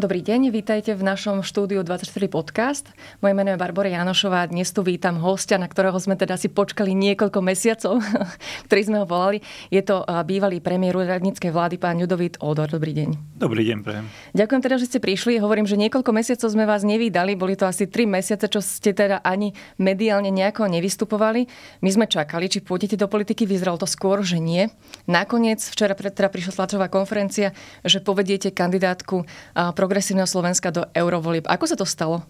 Dobrý deň, vítajte v našom štúdiu 24 podcast. Moje meno je Barbara Janošová a dnes tu vítam hostia, na ktorého sme teda si počkali niekoľko mesiacov, ktorý sme ho volali. Je to bývalý premiér úradníckej vlády, pán Ľudovít Odor. Dobrý deň. Dobrý deň, prejem. Ďakujem teda, že ste prišli. Hovorím, že niekoľko mesiacov sme vás nevydali. Boli to asi 3 mesiace, čo ste teda ani mediálne nejako nevystupovali. My sme čakali, či pôjdete do politiky. Vyzeralo to skôr, že nie. Nakoniec včera teda prišla tlačová konferencia, že povediete kandidátku progresívneho Slovenska do eurovolieb. Ako sa to stalo?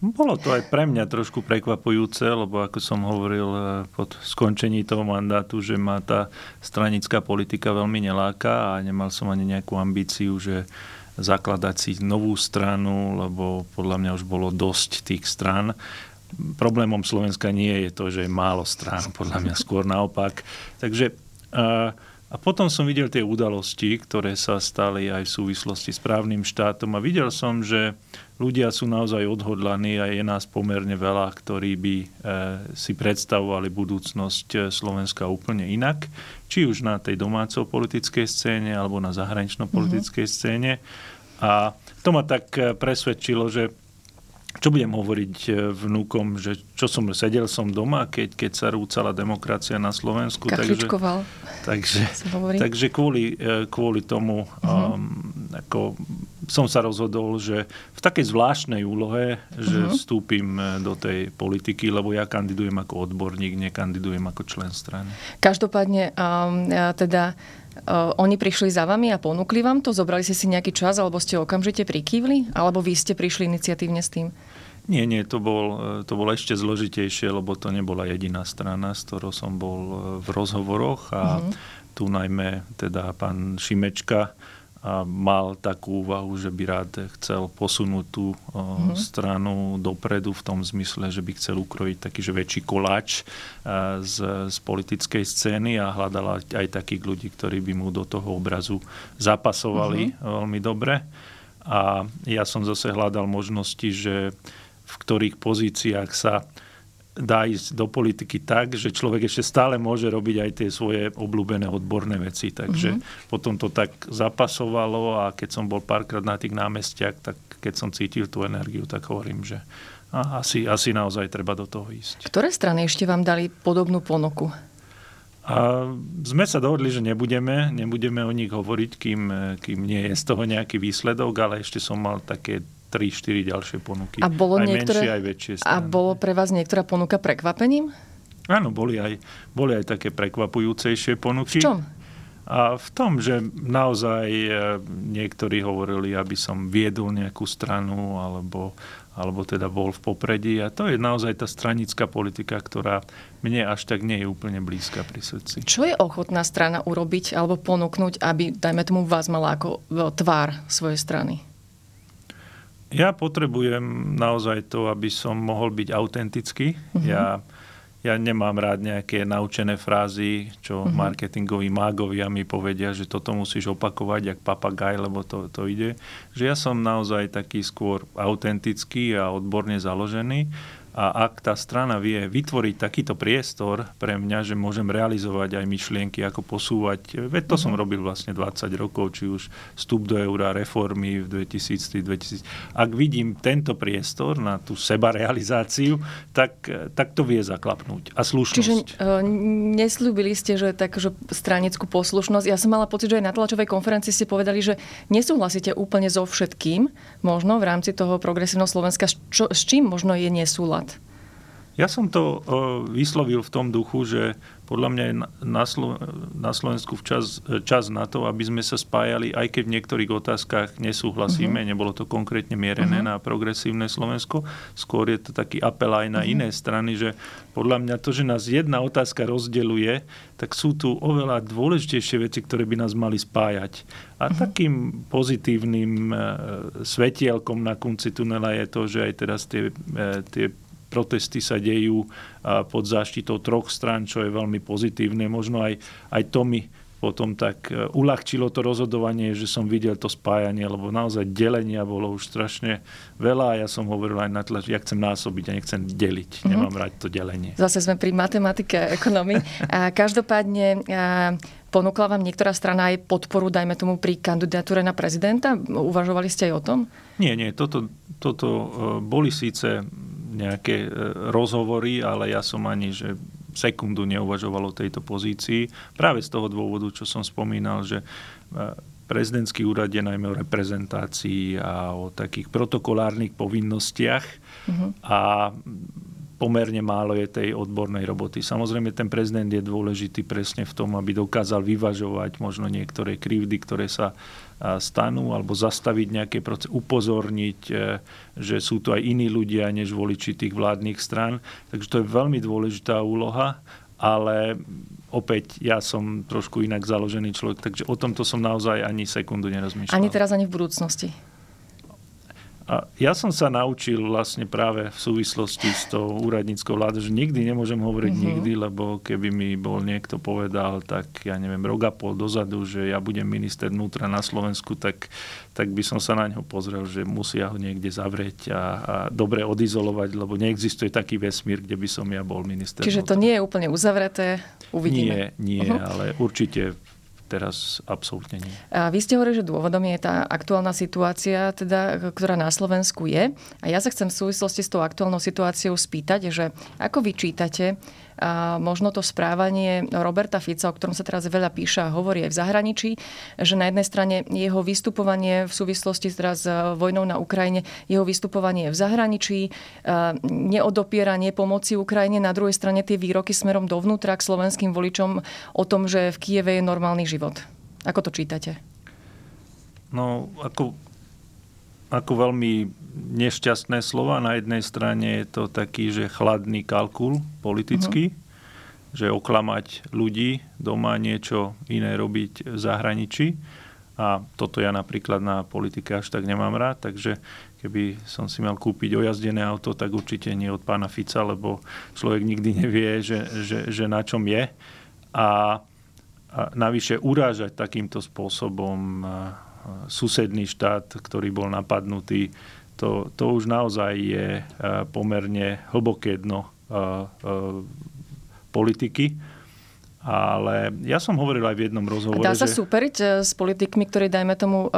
Bolo to aj pre mňa trošku prekvapujúce, lebo ako som hovoril eh, pod skončení toho mandátu, že ma tá stranická politika veľmi neláka a nemal som ani nejakú ambíciu, že zakladať si novú stranu, lebo podľa mňa už bolo dosť tých stran. Problémom Slovenska nie je to, že je málo strán, podľa mňa skôr naopak. Takže uh, a potom som videl tie udalosti, ktoré sa stali aj v súvislosti s právnym štátom a videl som, že ľudia sú naozaj odhodlaní a je nás pomerne veľa, ktorí by e, si predstavovali budúcnosť e, Slovenska úplne inak, či už na tej domácej politickej scéne alebo na zahranično-politickej mm-hmm. scéne. A to ma tak e, presvedčilo, že čo budem hovoriť e, vnúkom, že čo som, sedel som doma, keď, keď sa rúcala demokracia na Slovensku. Takže, takže, takže kvôli, e, kvôli tomu uh-huh. um, ako som sa rozhodol, že v takej zvláštnej úlohe, že uh-huh. vstúpim e, do tej politiky, lebo ja kandidujem ako odborník, nekandidujem ako člen strany. Každopádne um, teda Uh, oni prišli za vami a ponúkli vám to? Zobrali ste si nejaký čas, alebo ste okamžite prikývli? Alebo vy ste prišli iniciatívne s tým? Nie, nie, to bol, e, to bol ešte zložitejšie, lebo to nebola jediná strana, s ktorou som bol e, v rozhovoroch a uh-huh. tu najmä teda pán Šimečka a mal takú úvahu, že by rád chcel posunúť tú mm-hmm. stranu dopredu v tom zmysle, že by chcel ukrojiť taký že väčší koláč z, z politickej scény a hľadal aj takých ľudí, ktorí by mu do toho obrazu zapasovali mm-hmm. veľmi dobre. A ja som zase hľadal možnosti, že v ktorých pozíciách sa dá ísť do politiky tak, že človek ešte stále môže robiť aj tie svoje obľúbené odborné veci. Takže mm-hmm. potom to tak zapasovalo a keď som bol párkrát na tých námestiach, tak keď som cítil tú energiu, tak hovorím, že asi, asi naozaj treba do toho ísť. Ktoré strany ešte vám dali podobnú ponuku? A sme sa dohodli, že nebudeme, nebudeme o nich hovoriť, kým, kým nie je z toho nejaký výsledok, ale ešte som mal také 3-4 ďalšie ponuky. A bolo aj niektoré, menšie, aj väčšie strany. A bolo pre vás niektorá ponuka prekvapením? Áno, boli aj, boli aj také prekvapujúcejšie ponuky. V čom? A v tom, že naozaj e, niektorí hovorili, aby som viedol nejakú stranu alebo, alebo teda bol v popredí. A to je naozaj tá stranická politika, ktorá mne až tak nie je úplne blízka pri srdci. Čo je ochotná strana urobiť alebo ponúknuť, aby, dajme tomu, vás mala ako e, tvár svojej strany? Ja potrebujem naozaj to, aby som mohol byť autentický. Uh-huh. Ja, ja nemám rád nejaké naučené frázy, čo uh-huh. marketingoví mágovia mi povedia, že toto musíš opakovať jak papagaj, lebo to, to ide. Že ja som naozaj taký skôr autentický a odborne založený a ak tá strana vie vytvoriť takýto priestor pre mňa, že môžem realizovať aj myšlienky, ako posúvať, veď to som mhm. robil vlastne 20 rokov, či už vstup do eura, reformy v 2000, 2000. Ak vidím tento priestor na tú seba realizáciu, tak, tak to vie zaklapnúť. A slušnosť. Čiže uh, nesľúbili ste, že tak, že stranickú poslušnosť. Ja som mala pocit, že aj na tlačovej konferencii ste povedali, že nesúhlasíte úplne so všetkým, možno v rámci toho progresívneho Slovenska. Čo, s čím možno je nesúhlas? Ja som to vyslovil v tom duchu, že podľa mňa je na, Slo- na Slovensku včas, čas na to, aby sme sa spájali, aj keď v niektorých otázkach nesúhlasíme, uh-huh. nebolo to konkrétne mierené uh-huh. na progresívne Slovensko, skôr je to taký apel aj na uh-huh. iné strany, že podľa mňa to, že nás jedna otázka rozdeluje, tak sú tu oveľa dôležitejšie veci, ktoré by nás mali spájať. A uh-huh. takým pozitívnym e, svetielkom na konci tunela je to, že aj teraz tie, tie protesty sa dejú pod záštitou troch strán, čo je veľmi pozitívne. Možno aj, aj to mi potom tak e, uľahčilo to rozhodovanie, že som videl to spájanie, lebo naozaj delenia bolo už strašne veľa a ja som hovoril aj na tlač, ja chcem násobiť a nechcem deliť. Mm-hmm. Nemám rád to delenie. Zase sme pri matematike a ekonomii. A každopádne a ponúkla vám niektorá strana aj podporu, dajme tomu, pri kandidatúre na prezidenta? Uvažovali ste aj o tom? Nie, nie. Toto, toto e, boli síce nejaké e, rozhovory, ale ja som ani že sekundu neuvažoval o tejto pozícii. Práve z toho dôvodu, čo som spomínal, že e, prezidentský úrad je najmä o reprezentácii a o takých protokolárnych povinnostiach uh-huh. a pomerne málo je tej odbornej roboty. Samozrejme, ten prezident je dôležitý presne v tom, aby dokázal vyvažovať možno niektoré krivdy, ktoré sa stanú, alebo zastaviť nejaké proces, upozorniť, e, že sú tu aj iní ľudia, než voliči tých vládnych strán. Takže to je veľmi dôležitá úloha, ale opäť ja som trošku inak založený človek, takže o tomto som naozaj ani sekundu nerozmýšľal. Ani teraz, ani v budúcnosti. A ja som sa naučil vlastne práve v súvislosti s tou úradníckou vládou, že nikdy nemôžem hovoriť mm-hmm. nikdy, lebo keby mi bol niekto povedal, tak ja neviem, rok a pol dozadu, že ja budem minister vnútra na Slovensku, tak, tak by som sa na neho pozrel, že musia ho niekde zavrieť a, a dobre odizolovať, lebo neexistuje taký vesmír, kde by som ja bol minister. Čiže vnútra. to nie je úplne uzavreté, uvidíme. Nie, nie, uh-huh. ale určite teraz absolútne nie. A vy ste hovorili, že dôvodom je tá aktuálna situácia, teda, ktorá na Slovensku je. A ja sa chcem v súvislosti s tou aktuálnou situáciou spýtať, že ako vyčítate a možno to správanie Roberta Fica, o ktorom sa teraz veľa píše a hovorí aj v zahraničí, že na jednej strane jeho vystupovanie v súvislosti teraz s vojnou na Ukrajine, jeho vystupovanie v zahraničí, neodopieranie pomoci Ukrajine, na druhej strane tie výroky smerom dovnútra k slovenským voličom o tom, že v Kieve je normálny život. Ako to čítate? No, ako ako veľmi nešťastné slova. Na jednej strane je to taký, že chladný kalkul politický, uh-huh. že oklamať ľudí doma niečo iné robiť v zahraničí. A toto ja napríklad na politike až tak nemám rád, takže keby som si mal kúpiť ojazdené auto, tak určite nie od pána Fica, lebo človek nikdy nevie, že, že, že na čom je. A, a navyše urážať takýmto spôsobom susedný štát, ktorý bol napadnutý, to, to už naozaj je e, pomerne hlboké dno e, e, politiky. Ale ja som hovoril aj v jednom rozhovore, dá sa že... superiť s politikmi, ktorí, dajme tomu,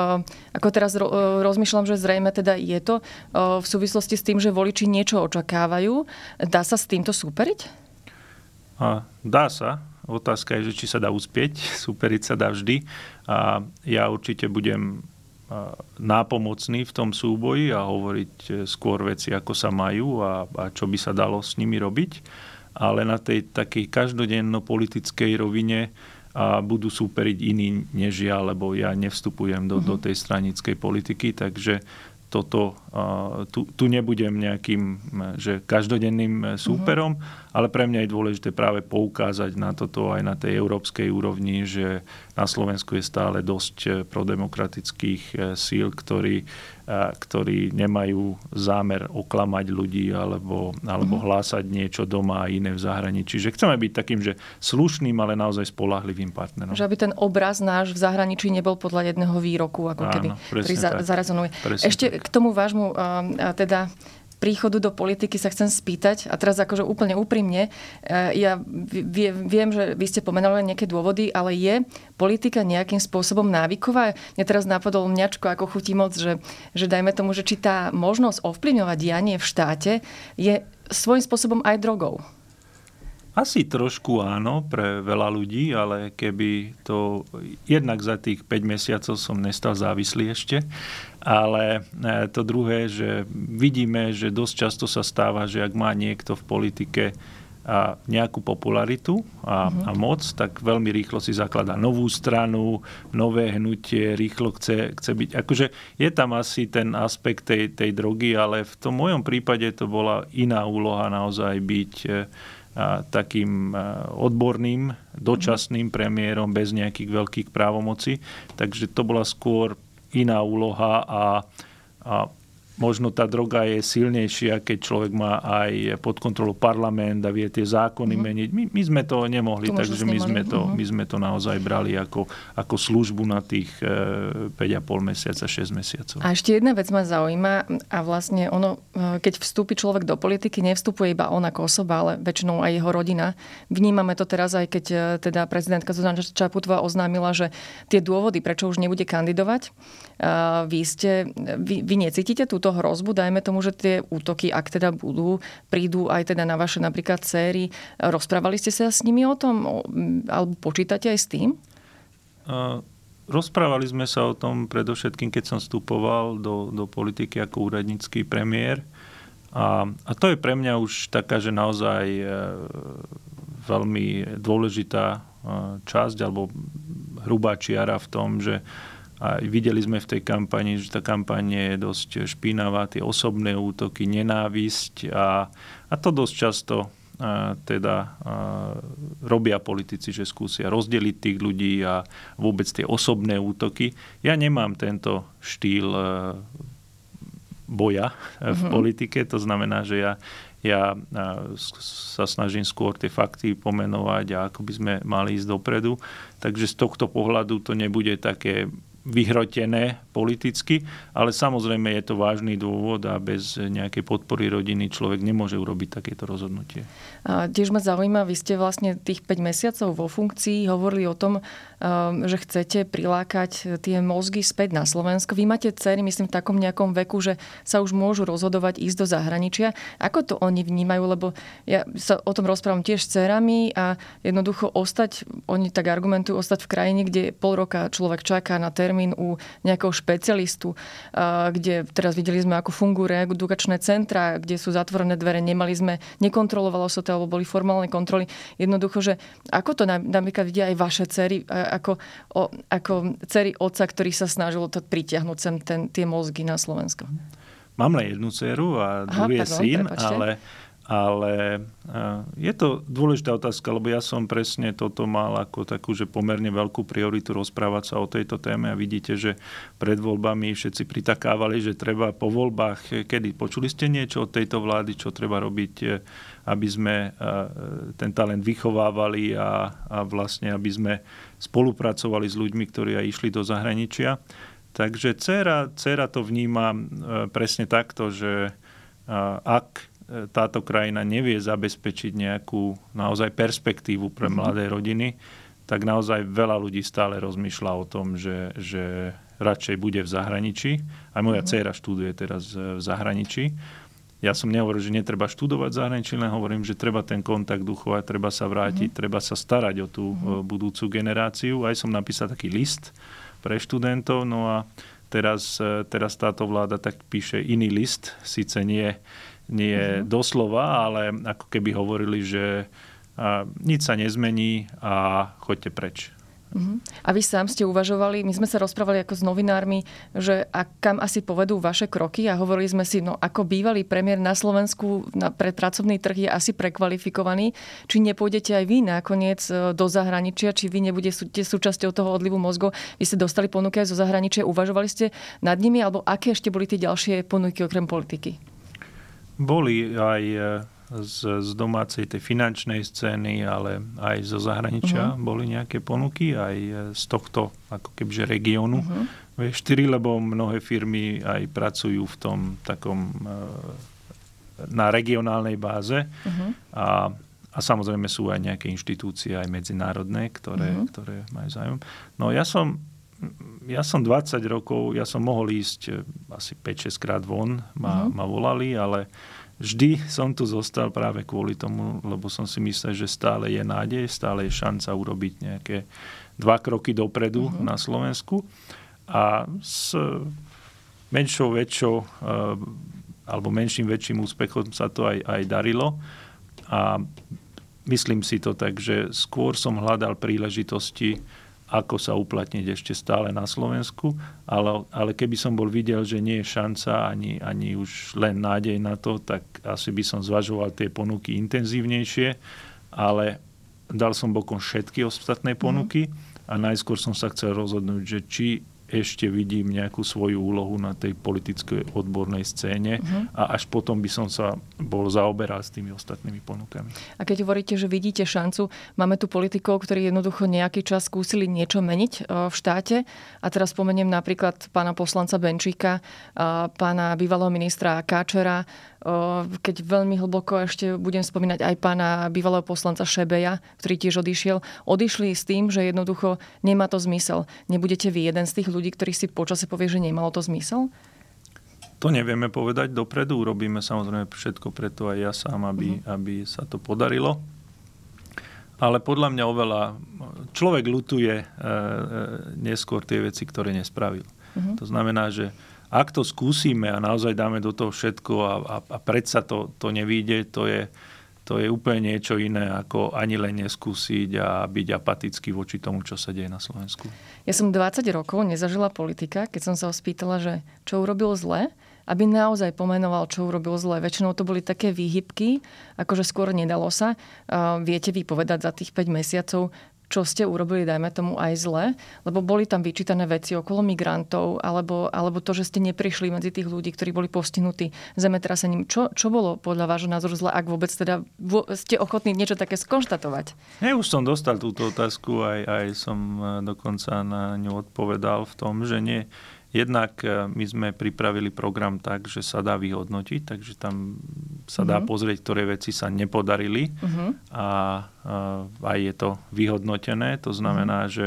ako teraz rozmýšľam, že zrejme teda je to v súvislosti s tým, že voliči niečo očakávajú. Dá sa s týmto superiť? A, dá sa. Otázka je, že či sa dá uspieť. Superiť sa dá vždy. A ja určite budem nápomocný v tom súboji a hovoriť e, skôr veci, ako sa majú a, a čo by sa dalo s nimi robiť. Ale na tej takej každodenno-politickej rovine a budú súperiť iní než ja, lebo ja nevstupujem do, do tej stranickej politiky, takže toto, tu, tu nebudem nejakým že každodenným súperom, uh-huh. ale pre mňa je dôležité práve poukázať na toto aj na tej európskej úrovni, že na Slovensku je stále dosť eh, prodemokratických eh, síl, ktorí ktorí nemajú zámer oklamať ľudí alebo, alebo mm-hmm. hlásať niečo doma a iné v zahraničí. Čiže chceme byť takým, že slušným, ale naozaj spolahlivým partnerom. Že aby ten obraz náš v zahraničí nebol podľa jedného výroku, ako Áno, keby, ktorý za, zarezonuje. Ešte tak. k tomu vášmu teda príchodu do politiky sa chcem spýtať, a teraz akože úplne úprimne, e, ja viem, že vy ste pomenali nejaké dôvody, ale je politika nejakým spôsobom návyková? Mne teraz napadol mňačko ako chutí moc, že, že dajme tomu, že či tá možnosť ovplyvňovať dianie v štáte je svojím spôsobom aj drogou. Asi trošku áno pre veľa ľudí, ale keby to jednak za tých 5 mesiacov som nestal závislý ešte, ale e, to druhé, že vidíme, že dosť často sa stáva, že ak má niekto v politike a nejakú popularitu a, uh-huh. a moc, tak veľmi rýchlo si zakladá novú stranu, nové hnutie, rýchlo chce, chce byť. Akože je tam asi ten aspekt tej, tej drogy, ale v tom mojom prípade to bola iná úloha naozaj byť e, takým odborným, dočasným premiérom bez nejakých veľkých právomocí. Takže to bola skôr iná úloha a, a možno tá droga je silnejšia, keď človek má aj pod kontrolou parlament a vie tie zákony mm-hmm. meniť. My, my sme to nemohli, to takže my sme to, mm-hmm. my sme to naozaj brali ako, ako službu na tých e, 5,5 mesiaca, 6 mesiacov. A ešte jedna vec ma zaujíma a vlastne ono, e, keď vstúpi človek do politiky, nevstupuje iba on ako osoba, ale väčšinou aj jeho rodina. Vnímame to teraz aj keď e, teda prezidentka Zuzana Čaputová oznámila, že tie dôvody, prečo už nebude kandidovať, vy, ste, vy, vy necítite túto hrozbu, dajme tomu, že tie útoky, ak teda budú, prídu aj teda na vaše napríklad céry. Rozprávali ste sa s nimi o tom? Alebo počítate aj s tým? Rozprávali sme sa o tom predovšetkým, keď som vstupoval do, do politiky ako úradnícky premiér. A, a to je pre mňa už taká, že naozaj e, veľmi dôležitá e, časť alebo hrubá čiara v tom, že a videli sme v tej kampani, že tá kampaň je dosť špinavá, tie osobné útoky, nenávisť a, a to dosť často a, teda a, robia politici, že skúsia rozdeliť tých ľudí a vôbec tie osobné útoky. Ja nemám tento štýl a, boja v mm-hmm. politike, to znamená, že ja ja sa snažím skôr tie fakty pomenovať a ako by sme mali ísť dopredu. Takže z tohto pohľadu to nebude také vyhrotené politicky, ale samozrejme je to vážny dôvod a bez nejakej podpory rodiny človek nemôže urobiť takéto rozhodnutie. A tiež ma zaujíma, vy ste vlastne tých 5 mesiacov vo funkcii hovorili o tom, um, že chcete prilákať tie mozgy späť na Slovensko. Vy máte cery, myslím, v takom nejakom veku, že sa už môžu rozhodovať ísť do zahraničia. Ako to oni vnímajú? Lebo ja sa o tom rozprávam tiež s cerami a jednoducho ostať, oni tak argumentujú, ostať v krajine, kde pol roka človek čaká na ter termín u nejakého špecialistu, kde teraz videli sme, ako fungujú reedukačné centra, kde sú zatvorené dvere, nemali sme, nekontrolovalo sa to, alebo boli formálne kontroly. Jednoducho, že ako to napríklad vidia aj vaše cery, ako, o, ako cery otca, ktorý sa snažil to pritiahnuť sem ten, tie mozgy na Slovensko? Mám len jednu dceru a druhý je syn, prepačte. ale ale je to dôležitá otázka, lebo ja som presne toto mal ako takú, že pomerne veľkú prioritu rozprávať sa o tejto téme a vidíte, že pred voľbami všetci pritakávali, že treba po voľbách, kedy počuli ste niečo od tejto vlády, čo treba robiť, e, aby sme ten talent vychovávali a, a vlastne aby sme spolupracovali s ľuďmi, ktorí aj išli do zahraničia. Takže dcera, dcera to vníma e, presne takto, že ak táto krajina nevie zabezpečiť nejakú naozaj perspektívu pre mhm. mladé rodiny, tak naozaj veľa ľudí stále rozmýšľa o tom, že, že radšej bude v zahraničí. Aj moja mm. dcéra študuje teraz v zahraničí. Ja som nehovoril, že netreba študovať v zahraničí, len hovorím, že treba ten kontakt duchovať, treba sa vrátiť, mm. treba sa starať o tú mm. budúcu generáciu. Aj som napísal taký list pre študentov, no a teraz, e, teraz táto vláda tak píše iný list, síce nie nie uh-huh. doslova, ale ako keby hovorili, že a, nič sa nezmení a choďte preč. Uh-huh. A vy sám ste uvažovali, my sme sa rozprávali ako s novinármi, že a kam asi povedú vaše kroky a hovorili sme si, no ako bývalý premiér na Slovensku na, pre pracovný trh je asi prekvalifikovaný, či nepôjdete aj vy nakoniec e, do zahraničia, či vy nebudete súčasťou toho odlivu mozgov. Vy ste dostali ponuky aj zo zahraničia, uvažovali ste nad nimi, alebo aké ešte boli tie ďalšie ponuky okrem politiky? Boli aj e, z, z domácej tej finančnej scény, ale aj zo zahraničia uh-huh. boli nejaké ponuky, aj e, z tohto ako kebyže regiónu uh-huh. V4, lebo mnohé firmy aj pracujú v tom takom e, na regionálnej báze uh-huh. a, a samozrejme sú aj nejaké inštitúcie, aj medzinárodné, ktoré, uh-huh. ktoré majú záujem. No ja som ja som 20 rokov, ja som mohol ísť asi 5-6 krát von, ma, uh-huh. ma volali, ale vždy som tu zostal práve kvôli tomu, lebo som si myslel, že stále je nádej, stále je šanca urobiť nejaké dva kroky dopredu uh-huh. na Slovensku. A s menšou, väčšou alebo menším, väčším úspechom sa to aj, aj darilo. A myslím si to tak, že skôr som hľadal príležitosti, ako sa uplatniť ešte stále na Slovensku, ale, ale keby som bol videl, že nie je šanca ani, ani už len nádej na to, tak asi by som zvažoval tie ponuky intenzívnejšie, ale dal som bokom všetky ostatné ponuky a najskôr som sa chcel rozhodnúť, že či ešte vidím nejakú svoju úlohu na tej politickej odbornej scéne uh-huh. a až potom by som sa bol zaoberal s tými ostatnými ponukami. A keď hovoríte, že vidíte šancu, máme tu politikov, ktorí jednoducho nejaký čas skúsili niečo meniť e, v štáte a teraz spomeniem napríklad pána poslanca Benčíka, e, pána bývalého ministra Káčera, keď veľmi hlboko ešte budem spomínať aj pána bývalého poslanca Šebeja, ktorý tiež odišiel, odišli s tým, že jednoducho nemá to zmysel. Nebudete vy jeden z tých ľudí, ktorí si počase povie, že nemalo to zmysel? To nevieme povedať dopredu. Urobíme samozrejme všetko preto aj ja sám, aby, uh-huh. aby sa to podarilo. Ale podľa mňa oveľa... Človek lutuje e, e, neskôr tie veci, ktoré nespravil. Uh-huh. To znamená, že ak to skúsime a naozaj dáme do toho všetko a, a, a predsa to, to nevíde, to je, to je úplne niečo iné, ako ani len neskúsiť a byť apatický voči tomu, čo sa deje na Slovensku. Ja som 20 rokov nezažila politika, keď som sa ho spýtala, že čo urobil zle, aby naozaj pomenoval, čo urobil zle. Väčšinou to boli také výhybky, akože skôr nedalo sa. Uh, viete vypovedať za tých 5 mesiacov, čo ste urobili, dajme tomu, aj zle, lebo boli tam vyčítané veci okolo migrantov, alebo, alebo to, že ste neprišli medzi tých ľudí, ktorí boli postihnutí zemetrasením. Čo, čo bolo podľa vášho názoru zle, ak vôbec teda ste ochotní niečo také skonštatovať? Ja už som dostal túto otázku, aj, aj som e, dokonca na ňu odpovedal v tom, že nie, Jednak e, my sme pripravili program tak, že sa dá vyhodnotiť, takže tam sa dá uh-huh. pozrieť, ktoré veci sa nepodarili uh-huh. a, a aj je to vyhodnotené. To znamená, uh-huh. že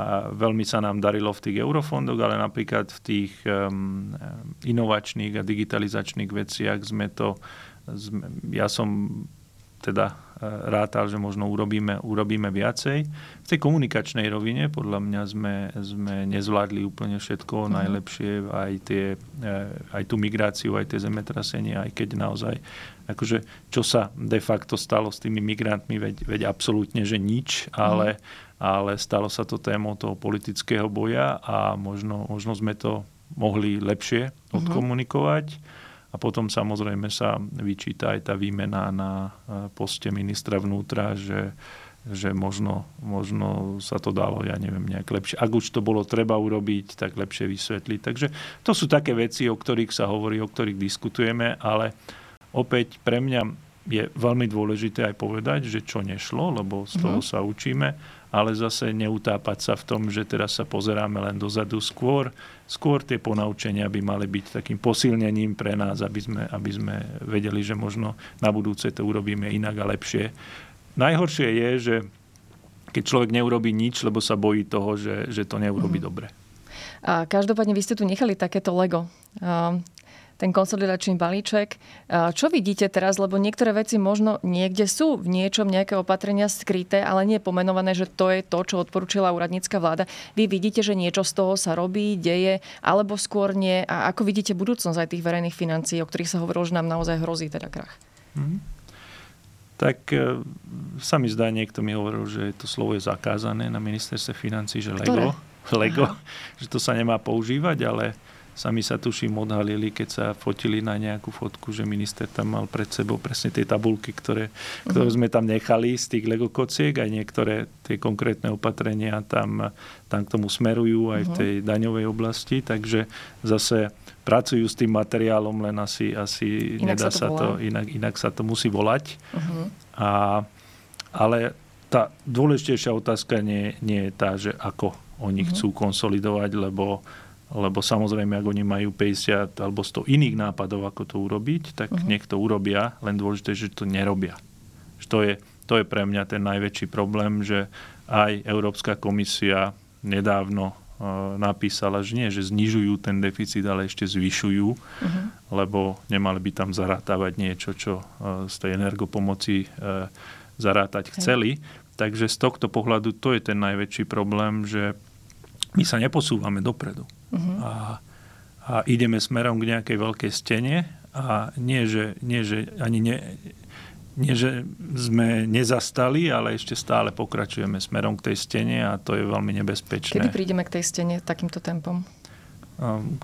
a veľmi sa nám darilo v tých eurofondoch, ale napríklad v tých um, inovačných a digitalizačných veciach sme to, sme, ja som teda rátal, že možno urobíme, urobíme viacej. V tej komunikačnej rovine podľa mňa sme, sme nezvládli úplne všetko uh-huh. najlepšie, aj, tie, eh, aj tú migráciu, aj tie zemetrasenie, aj keď naozaj akože, čo sa de facto stalo s tými migrantmi, veď, veď absolútne, že nič, ale, uh-huh. ale stalo sa to témou toho politického boja a možno, možno sme to mohli lepšie odkomunikovať. Uh-huh a potom samozrejme sa vyčíta aj tá výmena na e, poste ministra vnútra, že, že možno, možno sa to dalo, ja neviem, nejak lepšie. Ak už to bolo treba urobiť, tak lepšie vysvetliť. Takže to sú také veci, o ktorých sa hovorí, o ktorých diskutujeme, ale opäť pre mňa je veľmi dôležité aj povedať, že čo nešlo, lebo z toho uh-huh. sa učíme ale zase neutápať sa v tom, že teraz sa pozeráme len dozadu. Skôr, skôr tie ponaučenia by mali byť takým posilnením pre nás, aby sme, aby sme vedeli, že možno na budúce to urobíme inak a lepšie. Najhoršie je, že keď človek neurobi nič, lebo sa bojí toho, že, že to neurobi mm. dobre. A každopádne vy ste tu nechali takéto Lego ten konsolidačný balíček. Čo vidíte teraz, lebo niektoré veci možno niekde sú v niečom nejaké opatrenia skryté, ale nie pomenované, že to je to, čo odporúčila úradnícka vláda. Vy vidíte, že niečo z toho sa robí, deje, alebo skôr nie. A ako vidíte budúcnosť aj tých verejných financií, o ktorých sa hovorilo, že nám naozaj hrozí teda krach? Mm-hmm tak e, sa mi zdá, niekto mi hovoril, že to slovo je zakázané na ministerstve financí, že Lego, Lego že to sa nemá používať, ale Sami sa tuším odhalili, keď sa fotili na nejakú fotku, že minister tam mal pred sebou presne tie tabulky, ktoré, ktoré mhm. sme tam nechali z tých Lego kociek. Aj niektoré tie konkrétne opatrenia tam, tam k tomu smerujú aj v mhm. tej daňovej oblasti. Takže zase pracujú s tým materiálom, len asi, asi inak nedá sa to, sa to inak, inak sa to musí volať. Uh-huh. A, ale tá dôležitejšia otázka nie, nie je tá, že ako oni uh-huh. chcú konsolidovať, lebo lebo samozrejme, ak oni majú 50 alebo 100 iných nápadov, ako to urobiť, tak uh-huh. nech to urobia, len dôležité, že to nerobia. Že to, je, to je pre mňa ten najväčší problém, že aj Európska komisia nedávno napísala, že nie, že znižujú ten deficit, ale ešte zvyšujú, uh-huh. lebo nemali by tam zarátavať niečo, čo z tej energopomoci zarátať chceli. Takže z tohto pohľadu to je ten najväčší problém, že my sa neposúvame dopredu. Uh-huh. A, a ideme smerom k nejakej veľkej stene a nie, že, nie, že ani ne, nie, že sme nezastali, ale ešte stále pokračujeme smerom k tej stene a to je veľmi nebezpečné. Kedy prídeme k tej stene takýmto tempom?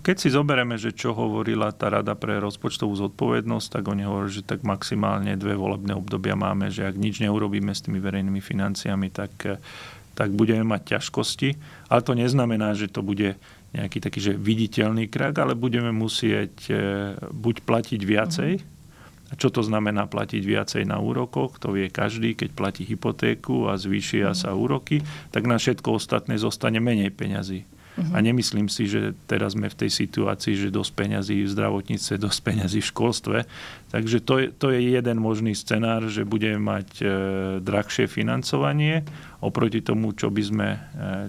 Keď si zoberieme, že čo hovorila tá Rada pre rozpočtovú zodpovednosť, tak oni hovorí, že tak maximálne dve volebné obdobia máme, že ak nič neurobíme s tými verejnými financiami, tak, tak budeme mať ťažkosti. Ale to neznamená, že to bude nejaký taký že viditeľný krak, ale budeme musieť e, buď platiť viacej, uh-huh a čo to znamená platiť viacej na úrokoch? To vie každý, keď platí hypotéku a zvýšia sa úroky, tak na všetko ostatné zostane menej peňazí. Uh-huh. A nemyslím si, že teraz sme v tej situácii, že dosť peňazí v zdravotníctve, dosť peňazí v školstve. Takže to je, to je jeden možný scenár, že budeme mať e, drahšie financovanie oproti tomu, čo by, sme, e,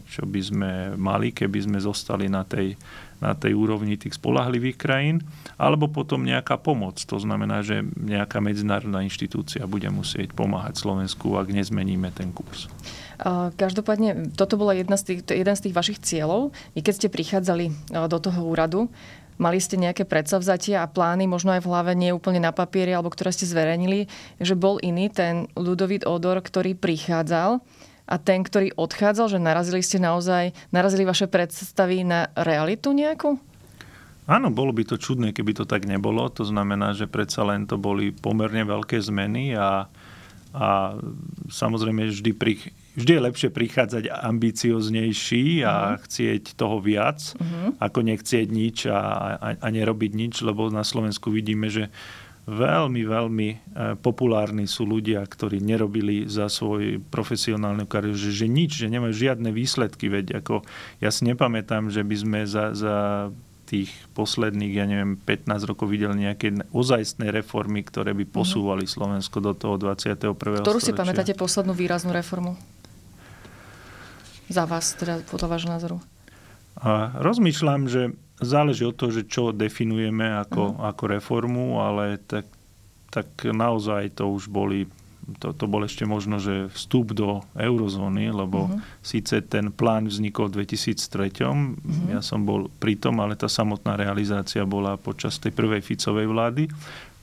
čo by sme mali, keby sme zostali na tej na tej úrovni tých spolahlivých krajín, alebo potom nejaká pomoc. To znamená, že nejaká medzinárodná inštitúcia bude musieť pomáhať Slovensku, ak nezmeníme ten kurz. Každopádne, toto bola jedna z tých, jeden z tých vašich cieľov. I keď ste prichádzali do toho úradu, Mali ste nejaké predsavzatia a plány, možno aj v hlave, nie úplne na papieri, alebo ktoré ste zverejnili, že bol iný ten Ludovít Odor, ktorý prichádzal a ten, ktorý odchádzal, že narazili ste naozaj, narazili vaše predstavy na realitu nejakú? Áno, bolo by to čudné, keby to tak nebolo. To znamená, že predsa len to boli pomerne veľké zmeny a, a samozrejme vždy, pri, vždy je lepšie prichádzať ambicioznejší a uh-huh. chcieť toho viac, uh-huh. ako nechcieť nič a, a, a nerobiť nič, lebo na Slovensku vidíme, že veľmi, veľmi e, populárni sú ľudia, ktorí nerobili za svoj profesionálnu kariéru, že, že nič, že nemajú žiadne výsledky. Veď ako, ja si nepamätám, že by sme za, za tých posledných, ja neviem, 15 rokov videli nejaké ozajstné reformy, ktoré by mhm. posúvali Slovensko do toho 21. Ktorú si pamätáte poslednú výraznú reformu? Za vás, teda podľa vášho názoru? A rozmýšľam, že záleží od toho, že čo definujeme ako, uh-huh. ako reformu, ale tak, tak naozaj to už boli to, to bol ešte možno, že vstup do eurozóny, lebo uh-huh. síce ten plán vznikol v 2003, uh-huh. Mhm. ja som bol pritom, ale tá samotná realizácia bola počas tej prvej Ficovej vlády.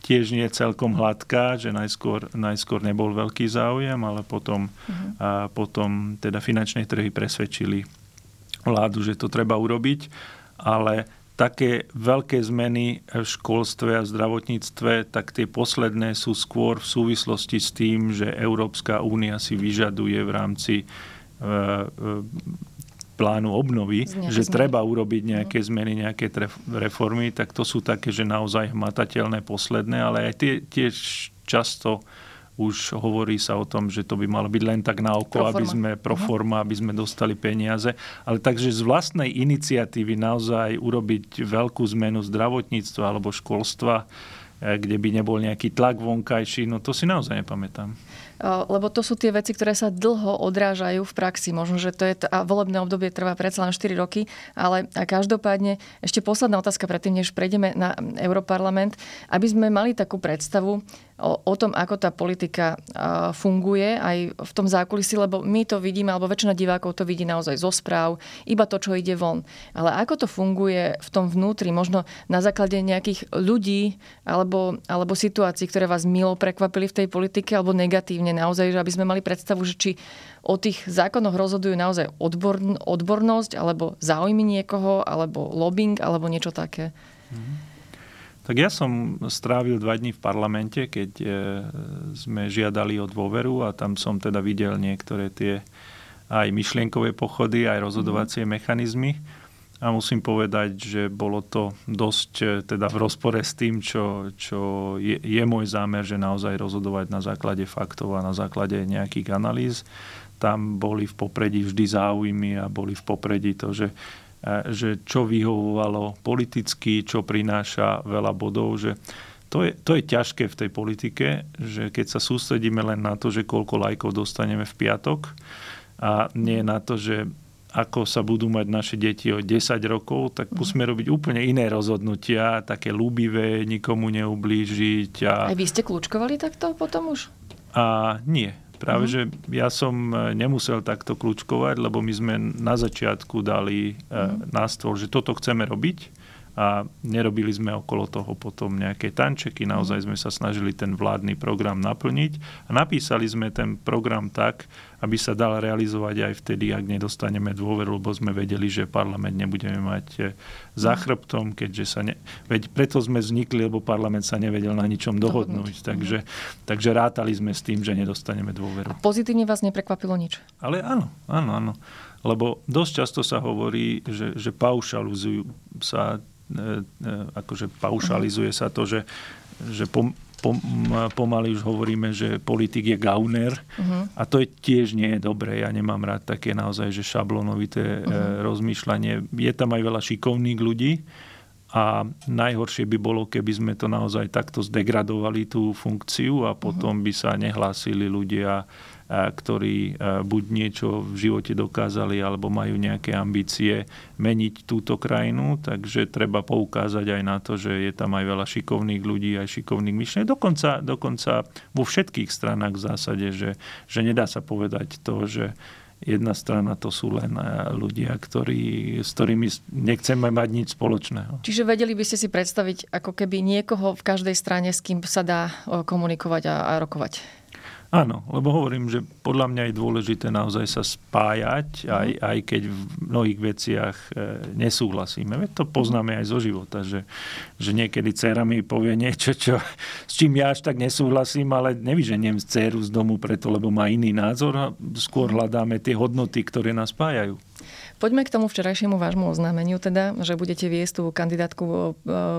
Tiež nie celkom hladká, že najskôr, najskôr nebol veľký záujem, ale potom, uh-huh. a potom teda finančné trhy presvedčili vládu, že to treba urobiť ale také veľké zmeny v školstve a zdravotníctve, tak tie posledné sú skôr v súvislosti s tým, že Európska únia si vyžaduje v rámci e, e, plánu obnovy, že zmeny. treba urobiť nejaké zmeny, nejaké reformy, tak to sú také, že naozaj hmatateľné posledné, ale aj tie tiež často už hovorí sa o tom, že to by malo byť len tak na oko, pro aby sme pro mhm. forma, aby sme dostali peniaze. Ale takže z vlastnej iniciatívy naozaj urobiť veľkú zmenu zdravotníctva alebo školstva, eh, kde by nebol nejaký tlak vonkajší, no to si naozaj nepamätám lebo to sú tie veci, ktoré sa dlho odrážajú v praxi. Možno, že to je a volebné obdobie trvá predsa len 4 roky, ale a každopádne ešte posledná otázka predtým, než prejdeme na Europarlament, aby sme mali takú predstavu o, o tom, ako tá politika funguje aj v tom zákulisí, lebo my to vidíme, alebo väčšina divákov to vidí naozaj zo správ, iba to, čo ide von. Ale ako to funguje v tom vnútri, možno na základe nejakých ľudí alebo, alebo situácií, ktoré vás milo prekvapili v tej politike alebo negatívne naozaj, že aby sme mali predstavu, že či o tých zákonoch rozhodujú naozaj odbor, odbornosť, alebo záujmy niekoho, alebo lobbying, alebo niečo také. Mhm. Tak ja som strávil dva dní v parlamente, keď e, sme žiadali o dôveru a tam som teda videl niektoré tie aj myšlienkové pochody, aj rozhodovacie mm. mechanizmy. A musím povedať, že bolo to dosť e, teda v rozpore s tým, čo, čo je, je môj zámer, že naozaj rozhodovať na základe faktov a na základe nejakých analýz. Tam boli v popredí vždy záujmy a boli v popredí to, že, že čo vyhovovalo politicky, čo prináša veľa bodov, že to je, to je ťažké v tej politike, že keď sa sústredíme len na to, že koľko lajkov dostaneme v piatok a nie na to, že ako sa budú mať naše deti o 10 rokov, tak musíme robiť úplne iné rozhodnutia, také ľúbivé, nikomu neublížiť. A... Aj vy ste kľúčkovali takto potom už? A nie. Práve, uh-huh. že ja som e, nemusel takto kľúčkovať, lebo my sme na začiatku dali uh-huh. na stôl, že toto chceme robiť a nerobili sme okolo toho potom nejaké tančeky, naozaj sme sa snažili ten vládny program naplniť a napísali sme ten program tak, aby sa dal realizovať aj vtedy, ak nedostaneme dôveru, lebo sme vedeli, že parlament nebudeme mať e, za chrbtom, keďže sa ne... Veď preto sme vznikli, lebo parlament sa nevedel na ničom dohodnúť. dohodnúť. Takže, takže rátali sme s tým, že nedostaneme dôveru. A pozitívne vás neprekvapilo nič? Ale áno, áno, áno. Lebo dosť často sa hovorí, že, že paušalizujú sa E, e, akože paušalizuje sa to, že, že pom, pomaly už hovoríme, že politik je gauner uh-huh. a to je tiež nie je dobré. Ja nemám rád také naozaj, že šablonovité uh-huh. rozmýšľanie. Je tam aj veľa šikovných ľudí, a najhoršie by bolo, keby sme to naozaj takto zdegradovali tú funkciu a potom by sa nehlásili ľudia ktorí buď niečo v živote dokázali alebo majú nejaké ambície meniť túto krajinu, takže treba poukázať aj na to, že je tam aj veľa šikovných ľudí, aj šikovných myšlení. Dokonca, dokonca vo všetkých stranách v zásade, že, že nedá sa povedať to, že jedna strana to sú len ľudia, ktorí, s ktorými nechceme mať nič spoločného. Čiže vedeli by ste si predstaviť ako keby niekoho v každej strane, s kým sa dá komunikovať a, a rokovať? Áno, lebo hovorím, že podľa mňa je dôležité naozaj sa spájať, aj, mhm. aj keď v mnohých veciach e, nesúhlasíme. Veď to poznáme aj zo života, že, že niekedy dcera mi povie niečo, čo, s čím ja až tak nesúhlasím, ale nevyženiem dceru z domu preto, lebo má iný názor a skôr hľadáme tie hodnoty, ktoré nás spájajú. Poďme k tomu včerajšiemu vášmu oznámeniu, teda, že budete viesť tú kandidátku e,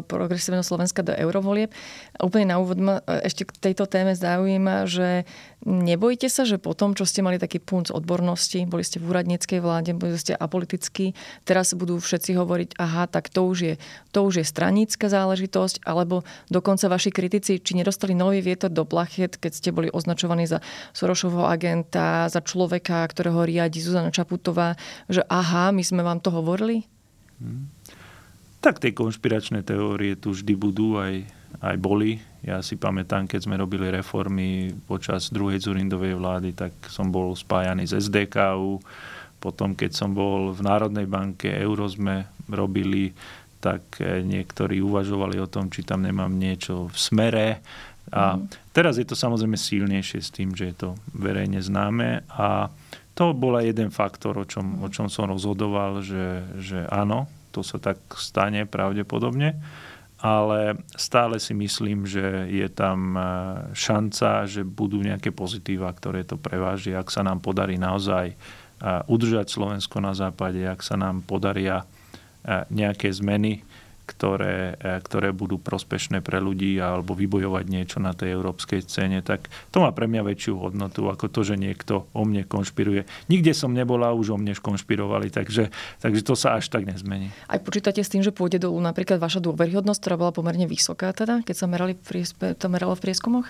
Progresívneho Slovenska do eurovolieb. Úplne na úvod ma e, ešte k tejto téme zaujíma, že Nebojíte sa, že po tom, čo ste mali taký punc odbornosti, boli ste v úradníckej vláde, boli ste apolitickí, teraz budú všetci hovoriť, aha, tak to už je, to už je stranícka záležitosť, alebo dokonca vaši kritici, či nedostali nový vietor do plachet, keď ste boli označovaní za Sorošovho agenta, za človeka, ktorého riadi Zuzana Čaputová, že aha, my sme vám to hovorili? Hmm. Tak tie konšpiračné teórie tu vždy budú aj aj boli. Ja si pamätám, keď sme robili reformy počas druhej Zurindovej vlády, tak som bol spájaný z SDKU. Potom, keď som bol v Národnej banke, euro sme robili, tak eh, niektorí uvažovali o tom, či tam nemám niečo v smere. A mm. teraz je to samozrejme silnejšie s tým, že je to verejne známe. A to bol aj jeden faktor, o čom, o čom som rozhodoval, že, že áno, to sa tak stane pravdepodobne ale stále si myslím, že je tam e, šanca, že budú nejaké pozitíva, ktoré to preváži, ak sa nám podarí naozaj e, udržať Slovensko na západe, ak sa nám podaria e, nejaké zmeny, ktoré, e, ktoré budú prospešné pre ľudí alebo vybojovať niečo na tej európskej scéne, tak to má pre mňa väčšiu hodnotu ako to, že niekto o mne konšpiruje. Nikde som nebola, už o mne konšpirovali, takže, takže to sa až tak nezmení. Aj počítate s tým, že pôjde dolu napríklad vaša dôveryhodnosť, ktorá bola pomerne vysoká teda, keď sa merali to meralo v prieskumoch?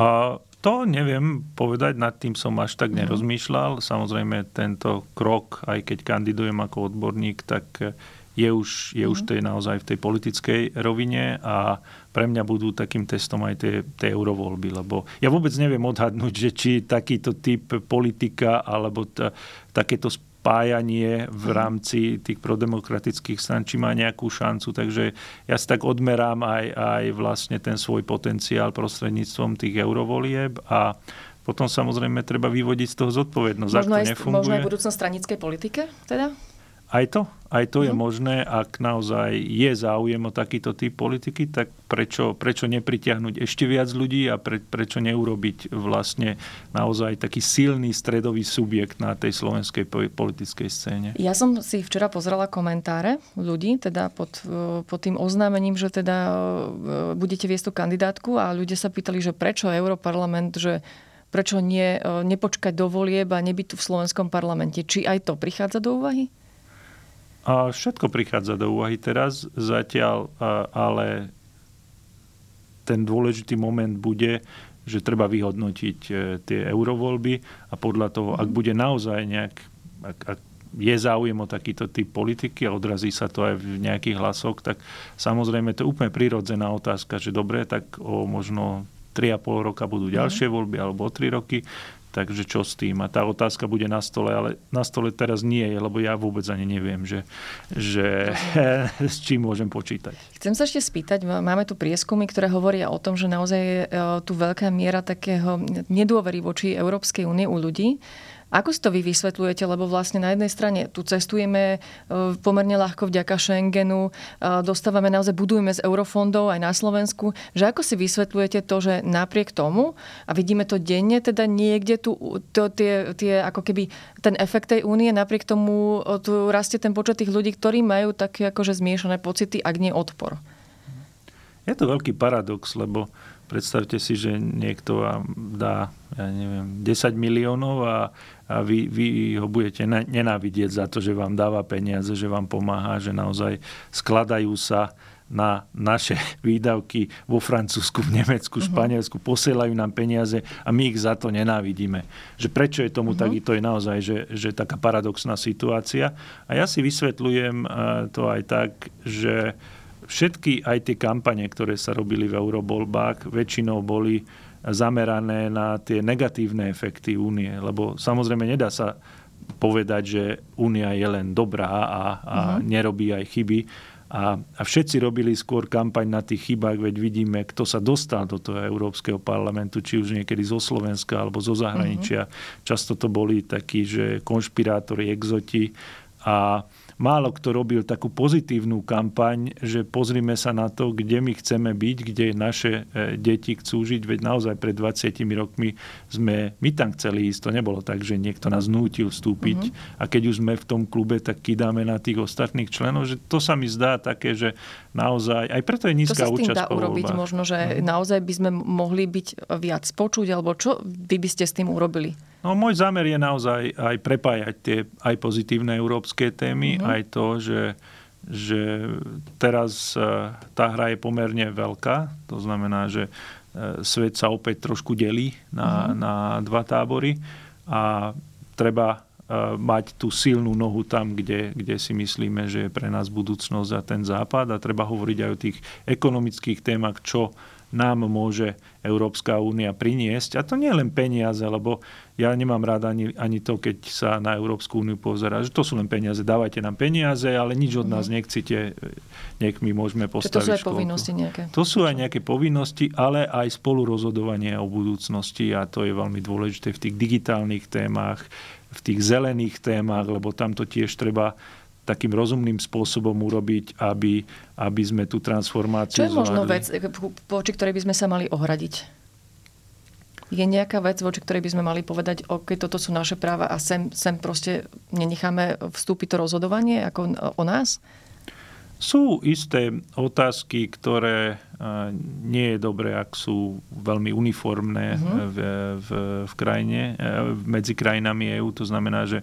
A to neviem povedať, nad tým som až tak mhm. nerozmýšľal. Samozrejme, tento krok, aj keď kandidujem ako odborník, tak je už, je mm. už mhm. tej naozaj v tej politickej rovine a pre mňa budú takým testom aj tie, tie eurovoľby, lebo ja vôbec neviem odhadnúť, že či takýto typ politika alebo t- takéto spájanie v mhm. rámci tých prodemokratických stran, či má nejakú šancu. Takže ja si tak odmerám aj, aj vlastne ten svoj potenciál prostredníctvom tých eurovolieb a potom samozrejme treba vyvodiť z toho zodpovednosť. Možno, aj, nefunguje. možno aj budúcnosť stranickej politike teda? Aj to, aj to je mhm. možné, ak naozaj je záujem o takýto typ politiky, tak prečo, prečo nepritiahnuť ešte viac ľudí a pre, prečo neurobiť vlastne naozaj taký silný stredový subjekt na tej slovenskej politickej scéne? Ja som si včera pozrela komentáre ľudí, teda pod, pod tým oznámením, že teda e, budete viesť tú kandidátku a ľudia sa pýtali, že prečo Europarlament, že prečo nie, e, nepočkať do volieb a nebyť tu v slovenskom parlamente. Či aj to prichádza do úvahy? A všetko prichádza do úvahy teraz, zatiaľ, ale ten dôležitý moment bude, že treba vyhodnotiť e, tie eurovoľby a podľa toho, ak mhm. bude naozaj nejak, ak, ak je záujem o takýto typ politiky a odrazí sa to aj v nejakých hlasoch, tak samozrejme to je úplne prirodzená otázka, že dobre, tak o možno 3,5 roka budú ďalšie voľby alebo o 3 roky. Takže čo s tým? A tá otázka bude na stole, ale na stole teraz nie je, lebo ja vôbec ani neviem, že, že s čím môžem počítať. Chcem sa ešte spýtať, máme tu prieskumy, ktoré hovoria o tom, že naozaj je tu veľká miera takého nedôvery voči Európskej únie u ľudí. Ako si to vy vysvetľujete? Lebo vlastne na jednej strane tu cestujeme e, pomerne ľahko vďaka Schengenu, e, dostávame naozaj, budujeme z eurofondov aj na Slovensku. Že ako si vysvetľujete to, že napriek tomu, a vidíme to denne, teda niekde tu to, tie, tie, ako keby ten efekt tej únie, napriek tomu e, tu rastie ten počet tých ľudí, ktorí majú také akože zmiešané pocity, ak nie odpor. Je to veľký paradox, lebo Predstavte si, že niekto vám dá, ja neviem, 10 miliónov a, a vy, vy ho budete nenávidieť za to, že vám dáva peniaze, že vám pomáha, že naozaj skladajú sa na naše výdavky vo Francúzsku, v Nemecku, v mhm. Španielsku, posielajú nám peniaze a my ich za to nenávidíme. Že prečo je tomu uh-huh. tak, to je naozaj že, že taká paradoxná situácia. A ja si vysvetľujem to aj tak, že všetky aj tie kampane, ktoré sa robili v eurobolbách, väčšinou boli zamerané na tie negatívne efekty únie. Lebo samozrejme nedá sa povedať, že únia je len dobrá a, a uh-huh. nerobí aj chyby. A, a všetci robili skôr kampaň na tých chybách, veď vidíme, kto sa dostal do toho Európskeho parlamentu, či už niekedy zo Slovenska alebo zo zahraničia. Uh-huh. Často to boli takí, že konšpirátori, exoti. A málo kto robil takú pozitívnu kampaň, že pozrime sa na to, kde my chceme byť, kde naše e, deti chcú žiť, veď naozaj pred 20 rokmi sme my tam chceli ísť. To nebolo tak, že niekto nás nútil vstúpiť uh-huh. a keď už sme v tom klube, tak kidáme na tých ostatných členov, že to sa mi zdá také, že naozaj, aj preto je nízka účasť. To sa s tým dá urobiť možno, že uh-huh. naozaj by sme mohli byť viac počuť, alebo čo vy by ste s tým urobili? No môj zámer je naozaj aj prepájať tie aj pozitívne európske témy, mm-hmm. aj to, že, že teraz e, tá hra je pomerne veľká. To znamená, že e, svet sa opäť trošku delí na, mm-hmm. na dva tábory a treba e, mať tú silnú nohu tam, kde, kde si myslíme, že je pre nás budúcnosť a ten západ a treba hovoriť aj o tých ekonomických témach, čo nám môže Európska únia priniesť. A to nie len peniaze, lebo ja nemám rád ani, ani to, keď sa na Európsku úniu pozera, že to sú len peniaze, dávajte nám peniaze, ale nič od nás mhm. nechcite, nech my môžeme postaviť to sú aj školku. povinnosti nejaké? To sú aj nejaké povinnosti, ale aj spolurozhodovanie o budúcnosti a to je veľmi dôležité v tých digitálnych témach, v tých zelených témach, lebo tam to tiež treba takým rozumným spôsobom urobiť, aby, aby sme tú transformáciu Čo je možno vec, voči ktorej by sme sa mali ohradiť? Je nejaká vec, voči ktorej by sme mali povedať, OK, toto sú naše práva a sem, sem proste nenecháme vstúpiť to rozhodovanie ako o nás? Sú isté otázky, ktoré nie je dobré, ak sú veľmi uniformné uh-huh. v, v, v krajine, medzi krajinami EÚ. To znamená, že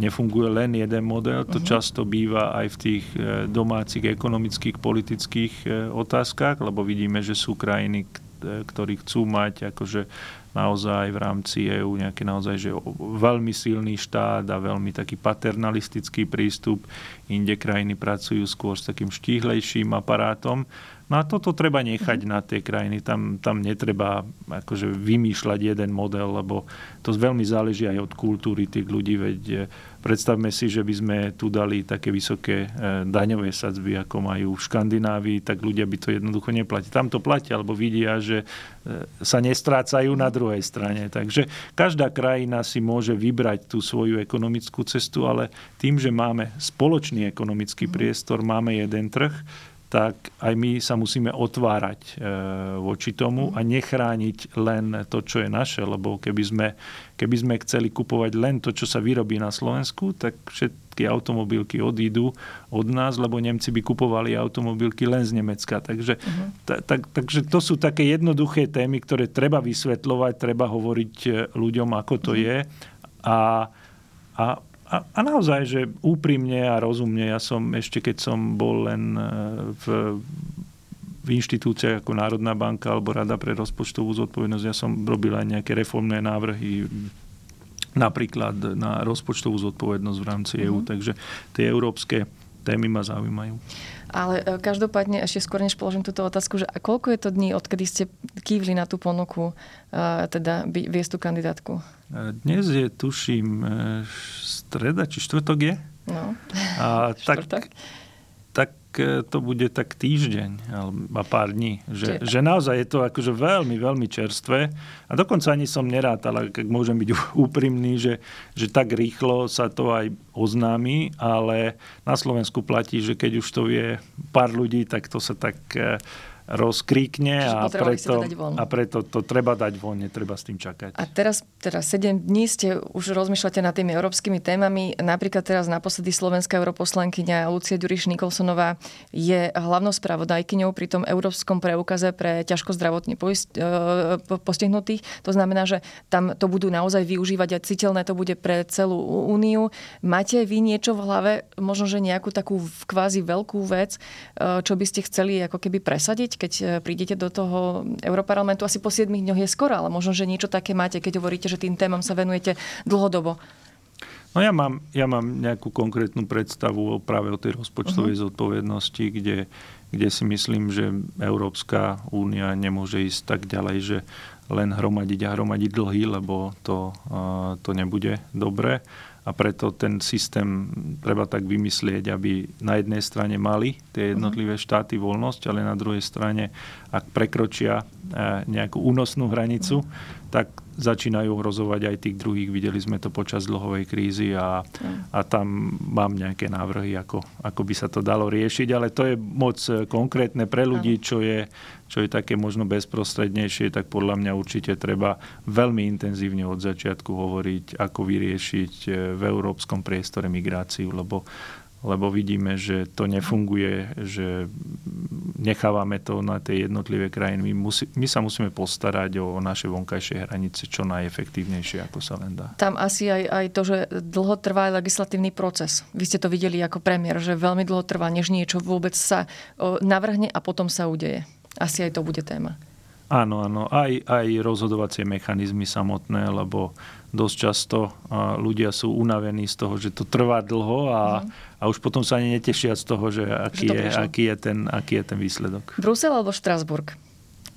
nefunguje len jeden model, to uh-huh. často býva aj v tých e, domácich ekonomických, politických e, otázkach, lebo vidíme, že sú krajiny, ktorí chcú mať akože naozaj v rámci EÚ nejaký naozaj že veľmi silný štát a veľmi taký paternalistický prístup. Inde krajiny pracujú skôr s takým štíhlejším aparátom. No a toto treba nechať na tie krajiny. Tam, tam netreba akože vymýšľať jeden model, lebo to veľmi záleží aj od kultúry tých ľudí. Veď e, predstavme si, že by sme tu dali také vysoké e, daňové sadzby, ako majú v Škandinávii, tak ľudia by to jednoducho neplatili. Tam to platia, alebo vidia, že e, sa nestrácajú na druhej strane. Takže každá krajina si môže vybrať tú svoju ekonomickú cestu, ale tým, že máme spoločný ekonomický priestor, máme jeden trh, tak aj my sa musíme otvárať e, voči tomu a nechrániť len to, čo je naše, lebo keby sme, keby sme chceli kupovať len to, čo sa vyrobí na Slovensku, tak všetky automobilky odídu od nás, lebo Nemci by kupovali automobilky len z Nemecka. Takže, uh-huh. ta, tak, takže to sú také jednoduché témy, ktoré treba vysvetľovať, treba hovoriť e, ľuďom, ako to uh-huh. je. A, a a, a naozaj, že úprimne a rozumne, ja som ešte keď som bol len e, v, v inštitúciách ako Národná banka alebo Rada pre rozpočtovú zodpovednosť, ja som robil aj nejaké reformné návrhy napríklad na rozpočtovú zodpovednosť v rámci EÚ. Mm-hmm. Takže tie európske témy ma zaujímajú. Ale e, každopádne, ešte skôr než položím túto otázku, že koľko je to dní, odkedy ste kývli na tú ponuku, e, teda viesť tú kandidátku? E, dnes je, tuším, streda, či štvrtok je? No, a tak, tak to bude tak týždeň a pár dní. Že, Čiže... že naozaj je to akože veľmi, veľmi čerstvé. A dokonca ani som nerátal, ak môžem byť úprimný, že, že tak rýchlo sa to aj oznámi, ale na Slovensku platí, že keď už to vie pár ľudí, tak to sa tak rozkríkne a preto, a preto to treba dať von, netreba s tým čakať. A teraz, teraz 7 dní ste už rozmýšľate nad tými európskymi témami. Napríklad teraz naposledy slovenská europoslankyňa Lucia Ďuriš Nikolsonová je hlavnou spravodajkyňou pri tom európskom preukaze pre ťažko zdravotne e, postihnutých. To znamená, že tam to budú naozaj využívať a citeľné to bude pre celú úniu. Máte vy niečo v hlave, možno, že nejakú takú kvázi veľkú vec, e, čo by ste chceli ako keby presadiť? Keď e, prídete do toho Európarlamentu, asi po 7 dňoch je skoro, ale možno, že niečo také máte, keď hovoríte, že tým témam sa venujete dlhodobo. No ja mám, ja mám nejakú konkrétnu predstavu práve o tej rozpočtovej uh-huh. zodpovednosti, kde, kde si myslím, že Európska únia nemôže ísť tak ďalej, že len hromadiť a hromadiť dlhy, lebo to, uh, to nebude dobre a preto ten systém treba tak vymyslieť, aby na jednej strane mali tie mhm. jednotlivé štáty voľnosť, ale na druhej strane, ak prekročia e, nejakú únosnú hranicu, tak začínajú hrozovať aj tých druhých. Videli sme to počas dlhovej krízy a, a tam mám nejaké návrhy, ako, ako by sa to dalo riešiť, ale to je moc konkrétne pre ľudí, čo je, čo je také možno bezprostrednejšie, tak podľa mňa určite treba veľmi intenzívne od začiatku hovoriť, ako vyriešiť e, v európskom priestore migráciu, lebo lebo vidíme, že to nefunguje, že nechávame to na tej jednotlivé krajiny. My, musí, my sa musíme postarať o naše vonkajšie hranice čo najefektívnejšie, ako sa len dá. Tam asi aj, aj to, že dlho trvá legislatívny proces. Vy ste to videli ako premiér, že veľmi dlho trvá, než niečo vôbec sa navrhne a potom sa udeje. Asi aj to bude téma. Áno, áno. Aj, aj rozhodovacie mechanizmy samotné, lebo dosť často ľudia sú unavení z toho, že to trvá dlho a, a už potom sa ani netešia z toho, že aký, že je, aký, je, ten, aký je ten výsledok. Brusel alebo Štrasburg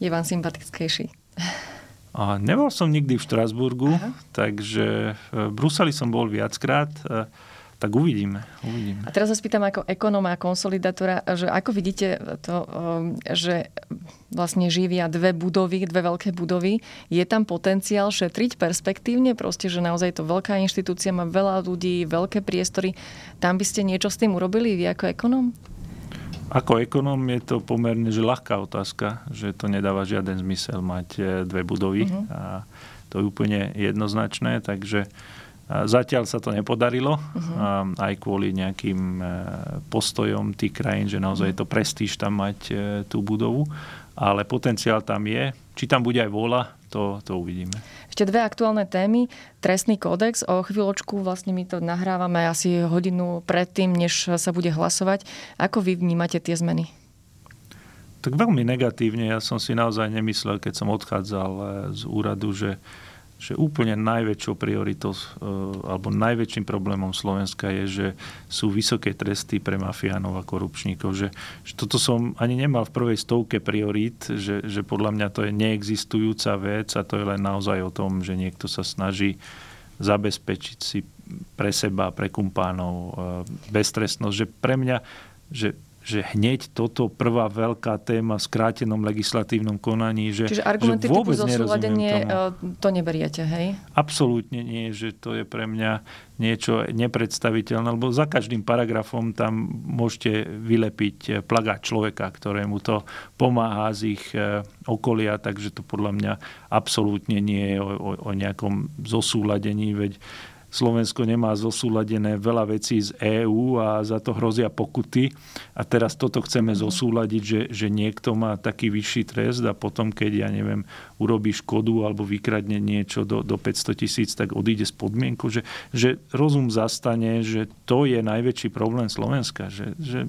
je vám sympatickejší? A nebol som nikdy v Štrasburgu, Aha. takže v Bruseli som bol viackrát. Tak uvidíme, uvidíme. A teraz sa spýtam ako ekonóma a konsolidátora, že ako vidíte to, um, že vlastne živia dve budovy, dve veľké budovy. Je tam potenciál šetriť perspektívne? Proste, že naozaj to veľká inštitúcia má veľa ľudí, veľké priestory. Tam by ste niečo s tým urobili vy ako ekonóm? Ako ekonóm je to pomerne že ľahká otázka, že to nedáva žiaden zmysel mať eh, dve budovy. Uh-huh. A to je úplne jednoznačné, takže Zatiaľ sa to nepodarilo, uh-huh. aj kvôli nejakým e, postojom tých krajín, že naozaj je to prestíž tam mať e, tú budovu, ale potenciál tam je. Či tam bude aj vôľa, to, to uvidíme. Ešte dve aktuálne témy. Trestný kódex. O chvíľočku vlastne my to nahrávame asi hodinu predtým, než sa bude hlasovať. Ako vy vnímate tie zmeny? Tak veľmi negatívne. Ja som si naozaj nemyslel, keď som odchádzal e, z úradu, že že úplne najväčšou prioritou e, alebo najväčším problémom Slovenska je, že sú vysoké tresty pre mafiánov a korupčníkov. Že, že toto som ani nemal v prvej stovke priorít, že, že podľa mňa to je neexistujúca vec a to je len naozaj o tom, že niekto sa snaží zabezpečiť si pre seba, pre kumpánov e, beztrestnosť. Že pre mňa, že že hneď toto prvá veľká téma v skrátenom legislatívnom konaní, že, Čiže argumenty že vôbec typu zosúladenie tomu. E, to neberiete, hej? Absolútne nie, že to je pre mňa niečo nepredstaviteľné, lebo za každým paragrafom tam môžete vylepiť plagát človeka, ktorému to pomáha z ich e, okolia, takže to podľa mňa absolútne nie je o, o, o nejakom zosúladení, veď Slovensko nemá zosúladené veľa vecí z EÚ a za to hrozia pokuty. A teraz toto chceme mhm. zosúladiť, že, že niekto má taký vyšší trest a potom, keď, ja neviem, urobí škodu alebo vykradne niečo do, do 500 tisíc, tak odíde z podmienku, že, že rozum zastane, že to je najväčší problém Slovenska. Že, že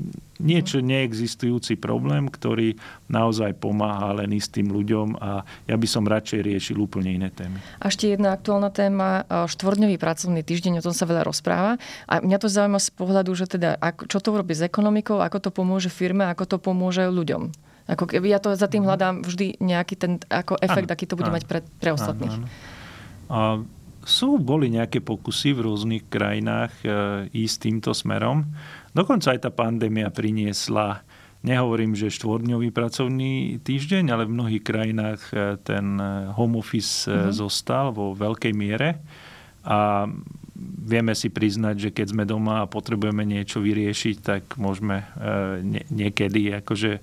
niečo neexistujúci problém, ktorý naozaj pomáha len istým ľuďom a ja by som radšej riešil úplne iné témy. A ešte jedna aktuálna téma, štvordňový pracovný týždeň, o tom sa veľa rozpráva. A mňa to zaujíma z pohľadu, že teda, čo to urobí s ekonomikou, ako to pomôže firme, ako to pomôže ľuďom. Ako keby ja to za tým mhm. hľadám vždy nejaký ten ako efekt, ano, aký to bude ano, mať pre, pre ostatných. Ano, ano. A sú, boli nejaké pokusy v rôznych krajinách e, ísť týmto smerom. Dokonca aj tá pandémia priniesla, nehovorím, že štvorňový pracovný týždeň, ale v mnohých krajinách e, ten e, home office mm-hmm. zostal vo veľkej miere. A vieme si priznať, že keď sme doma a potrebujeme niečo vyriešiť, tak môžeme niekedy akože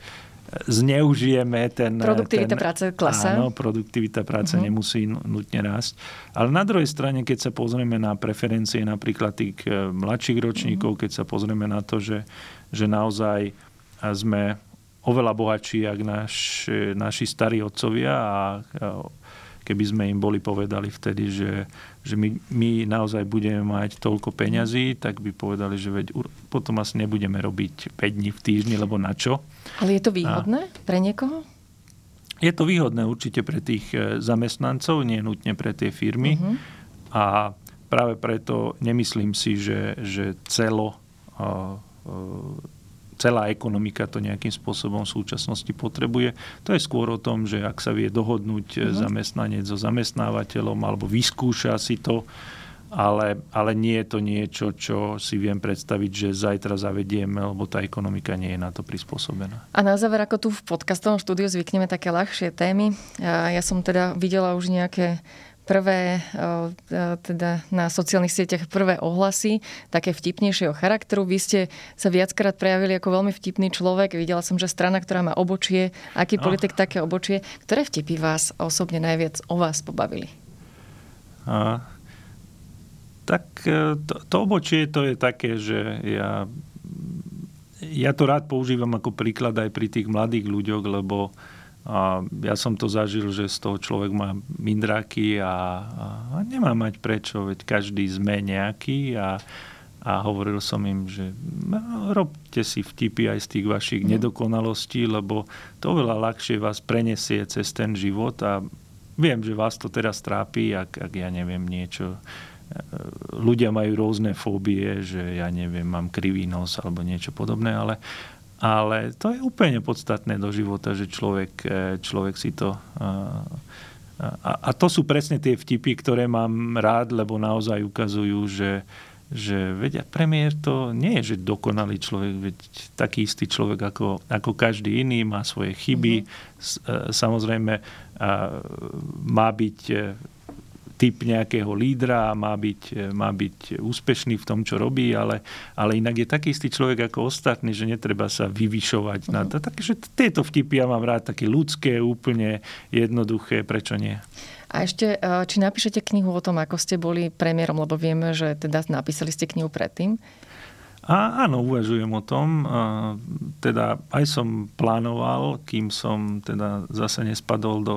zneužijeme ten... Produktivita ten, práce klasa. Áno, produktivita práce uh-huh. nemusí nutne rásť. Ale na druhej strane, keď sa pozrieme na preferencie napríklad tých e, mladších ročníkov, uh-huh. keď sa pozrieme na to, že, že naozaj sme oveľa bohatší, ako naš, naši starí otcovia a keby sme im boli povedali vtedy, že, že my, my naozaj budeme mať toľko peňazí, tak by povedali, že veď potom asi nebudeme robiť 5 dní v týždni, lebo na čo. Ale je to výhodné a... pre niekoho? Je to výhodné určite pre tých e, zamestnancov, nie nutne pre tie firmy. Uh-huh. A práve preto nemyslím si, že, že celo uh, uh, celá ekonomika to nejakým spôsobom v súčasnosti potrebuje. To je skôr o tom, že ak sa vie dohodnúť uh-huh. zamestnanec so zamestnávateľom alebo vyskúša si to, ale, ale nie je to niečo, čo si viem predstaviť, že zajtra zavedieme, lebo tá ekonomika nie je na to prispôsobená. A na záver, ako tu v podcastovom štúdiu zvykneme také ľahšie témy. Ja som teda videla už nejaké prvé, teda na sociálnych sieťach prvé ohlasy, také vtipnejšieho charakteru. Vy ste sa viackrát prejavili ako veľmi vtipný človek. Videla som, že strana, ktorá má obočie, aký oh. politik, také obočie. Ktoré vtipy vás osobne najviac o vás pobavili? A, tak e, to, to obočie to je také, že ja, ja to rád používam ako príklad aj pri tých mladých ľuďoch, lebo a ja som to zažil, že z toho človek má mindráky a, a, a nemá mať prečo, veď každý sme nejaký a, a hovoril som im, že no, robte si vtipy aj z tých vašich mm. nedokonalostí, lebo to oveľa ľahšie vás prenesie cez ten život a viem, že vás to teraz trápi, ak, ak ja neviem niečo ľudia majú rôzne fóbie, že ja neviem, mám krivý nos alebo niečo podobné, ale, ale to je úplne podstatné do života, že človek, e, človek si to... A, a to sú presne tie vtipy, ktoré mám rád, lebo naozaj ukazujú, že, že veď premiér to nie je, že dokonalý človek, veď taký istý človek ako, ako každý iný, má svoje chyby, mm-hmm. samozrejme má byť e, typ nejakého lídra má byť, má byť úspešný v tom, čo robí, ale, ale inak je taký istý človek ako ostatný, že netreba sa vyvyšovať. Uh-huh. Na to. Takže tieto vtipy ja mám rád, také ľudské, úplne jednoduché, prečo nie? A ešte, e, či napíšete knihu o tom, ako ste boli premiérom, lebo vieme, že teda napísali ste knihu predtým. A áno, uvažujem o tom. A teda aj som plánoval, kým som teda zase nespadol do,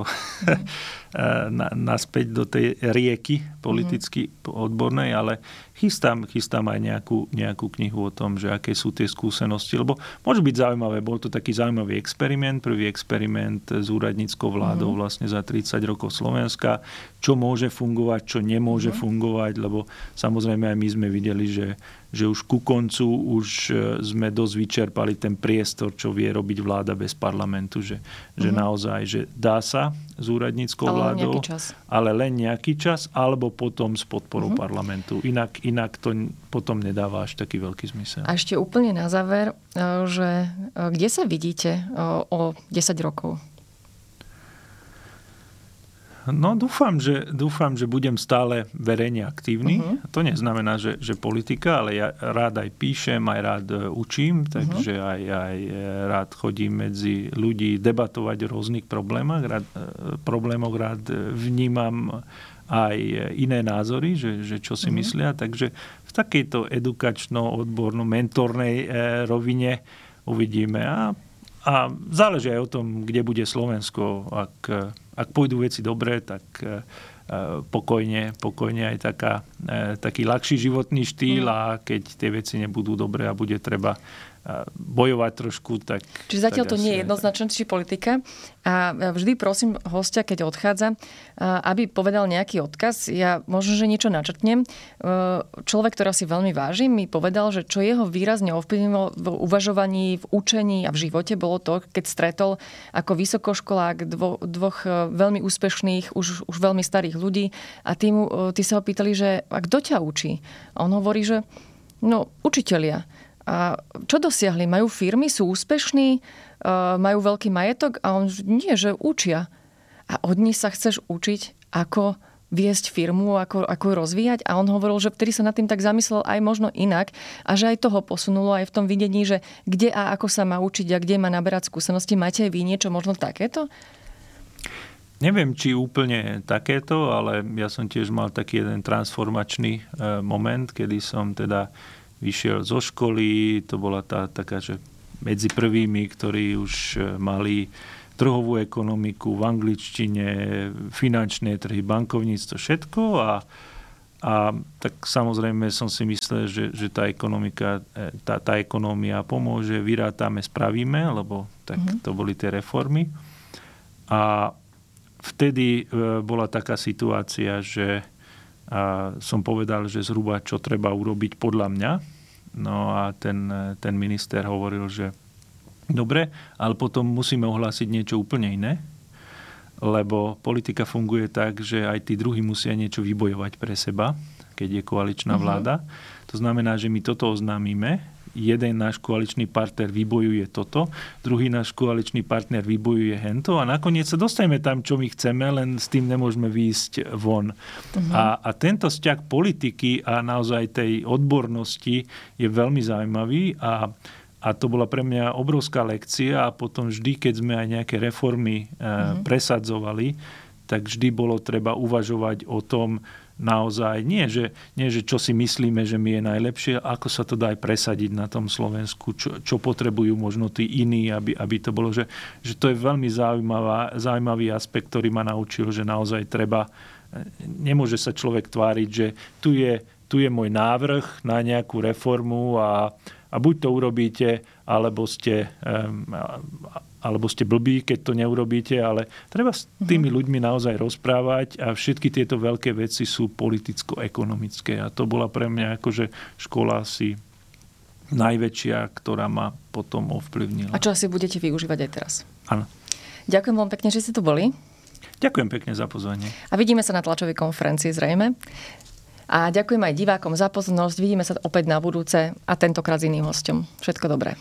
na, naspäť do tej rieky politicky odbornej, ale chystám, chystám aj nejakú, nejakú knihu o tom, že aké sú tie skúsenosti, lebo môže byť zaujímavé. Bol to taký zaujímavý experiment, prvý experiment s úradníckou vládou mm. vlastne za 30 rokov Slovenska, čo môže fungovať, čo nemôže mm. fungovať, lebo samozrejme aj my sme videli, že že už ku koncu už e, sme dosť vyčerpali ten priestor, čo vie robiť vláda bez parlamentu, že, mm-hmm. že mhm. naozaj, že dá sa s úradníckou ale vládou, len ale len nejaký čas, alebo potom s podporou mm-hmm. parlamentu. Inak, inak to potom nedáva až taký veľký zmysel. A ešte úplne na záver, e, že e, kde sa vidíte o 10 rokov? No dúfam, že, dúfam, že budem stále verejne aktívny. Uh-huh. To neznamená, že, že politika, ale ja rád aj píšem, aj rád e, učím, takže uh-huh. aj, aj e, rád chodím medzi ľudí debatovať o rôznych problémach. Rád, e, problémoch rád vnímam aj iné názory, že, že čo si uh-huh. myslia. Takže v takejto edukačno-odborno-mentornej rovine uvidíme. A, a záleží aj o tom, kde bude Slovensko, ak ak pôjdu veci dobre, tak, pokojne, pokojne aj taká, taký ľahší životný štýl mm. a keď tie veci nebudú dobré a bude treba bojovať trošku, tak... Čiže zatiaľ tak to nie je jednoznačne, či politika. A vždy prosím hostia, keď odchádza, aby povedal nejaký odkaz. Ja možno, že niečo načrtnem. Človek, ktorá si veľmi vážim, mi povedal, že čo jeho výrazne ovplyvnilo v uvažovaní, v učení a v živote, bolo to, keď stretol ako vysokoškolák dvo, dvoch e, veľmi úspešných, už, už veľmi starých ľudí a tí, mu, tí sa ho pýtali, že a kto ťa učí? A on hovorí, že no, učitelia. A čo dosiahli? Majú firmy, sú úspešní, e, majú veľký majetok a on nie, že učia. A od nich sa chceš učiť, ako viesť firmu, ako, ako rozvíjať. A on hovoril, že vtedy sa nad tým tak zamyslel aj možno inak a že aj toho posunulo aj v tom videní, že kde a ako sa má učiť a kde má naberať skúsenosti. Máte aj vy niečo možno takéto? Neviem, či úplne takéto, ale ja som tiež mal taký jeden transformačný e, moment, kedy som teda vyšiel zo školy, to bola tá taká, že medzi prvými, ktorí už e, mali trhovú ekonomiku v angličtine, finančné trhy, bankovníctvo, všetko a, a tak samozrejme som si myslel, že, že tá ekonomika, e, tá, tá ekonómia pomôže, vyrátame, spravíme, lebo tak mm-hmm. to boli tie reformy. A vtedy e, bola taká situácia, že a som povedal, že zhruba čo treba urobiť podľa mňa, No a ten, ten minister hovoril, že dobre, ale potom musíme ohlásiť niečo úplne iné, lebo politika funguje tak, že aj tí druhí musia niečo vybojovať pre seba, keď je koaličná mhm. vláda. Uh-huh. To znamená, že my toto oznámime jeden náš koaličný partner vybojuje toto, druhý náš koaličný partner vybojuje hento a nakoniec sa dostaneme tam, čo my chceme, len s tým nemôžeme výjsť von. Uh-huh. A, a tento vzťah politiky a naozaj tej odbornosti je veľmi zaujímavý a a to bola pre mňa obrovská lekcia a potom vždy, keď sme aj nejaké reformy uh-huh. presadzovali, tak vždy bolo treba uvažovať o tom, naozaj, nie že, nie, že čo si myslíme, že mi je najlepšie, ako sa to dá aj presadiť na tom Slovensku, čo, čo potrebujú možno tí iní, aby, aby to bolo, že, že to je veľmi zaujímavá, zaujímavý aspekt, ktorý ma naučil, že naozaj treba, nemôže sa človek tváriť, že tu je, tu je môj návrh na nejakú reformu a, a buď to urobíte, alebo ste, alebo ste blbí, keď to neurobíte, ale treba s mhm. tými ľuďmi naozaj rozprávať a všetky tieto veľké veci sú politicko-ekonomické. A to bola pre mňa akože škola asi najväčšia, ktorá ma potom ovplyvnila. A čo asi budete využívať aj teraz? Áno. Ďakujem veľmi pekne, že ste tu boli. Ďakujem pekne za pozvanie. A vidíme sa na tlačovej konferencii zrejme. A ďakujem aj divákom za pozornosť. Vidíme sa opäť na budúce a tentokrát s iným hostom. Všetko dobré.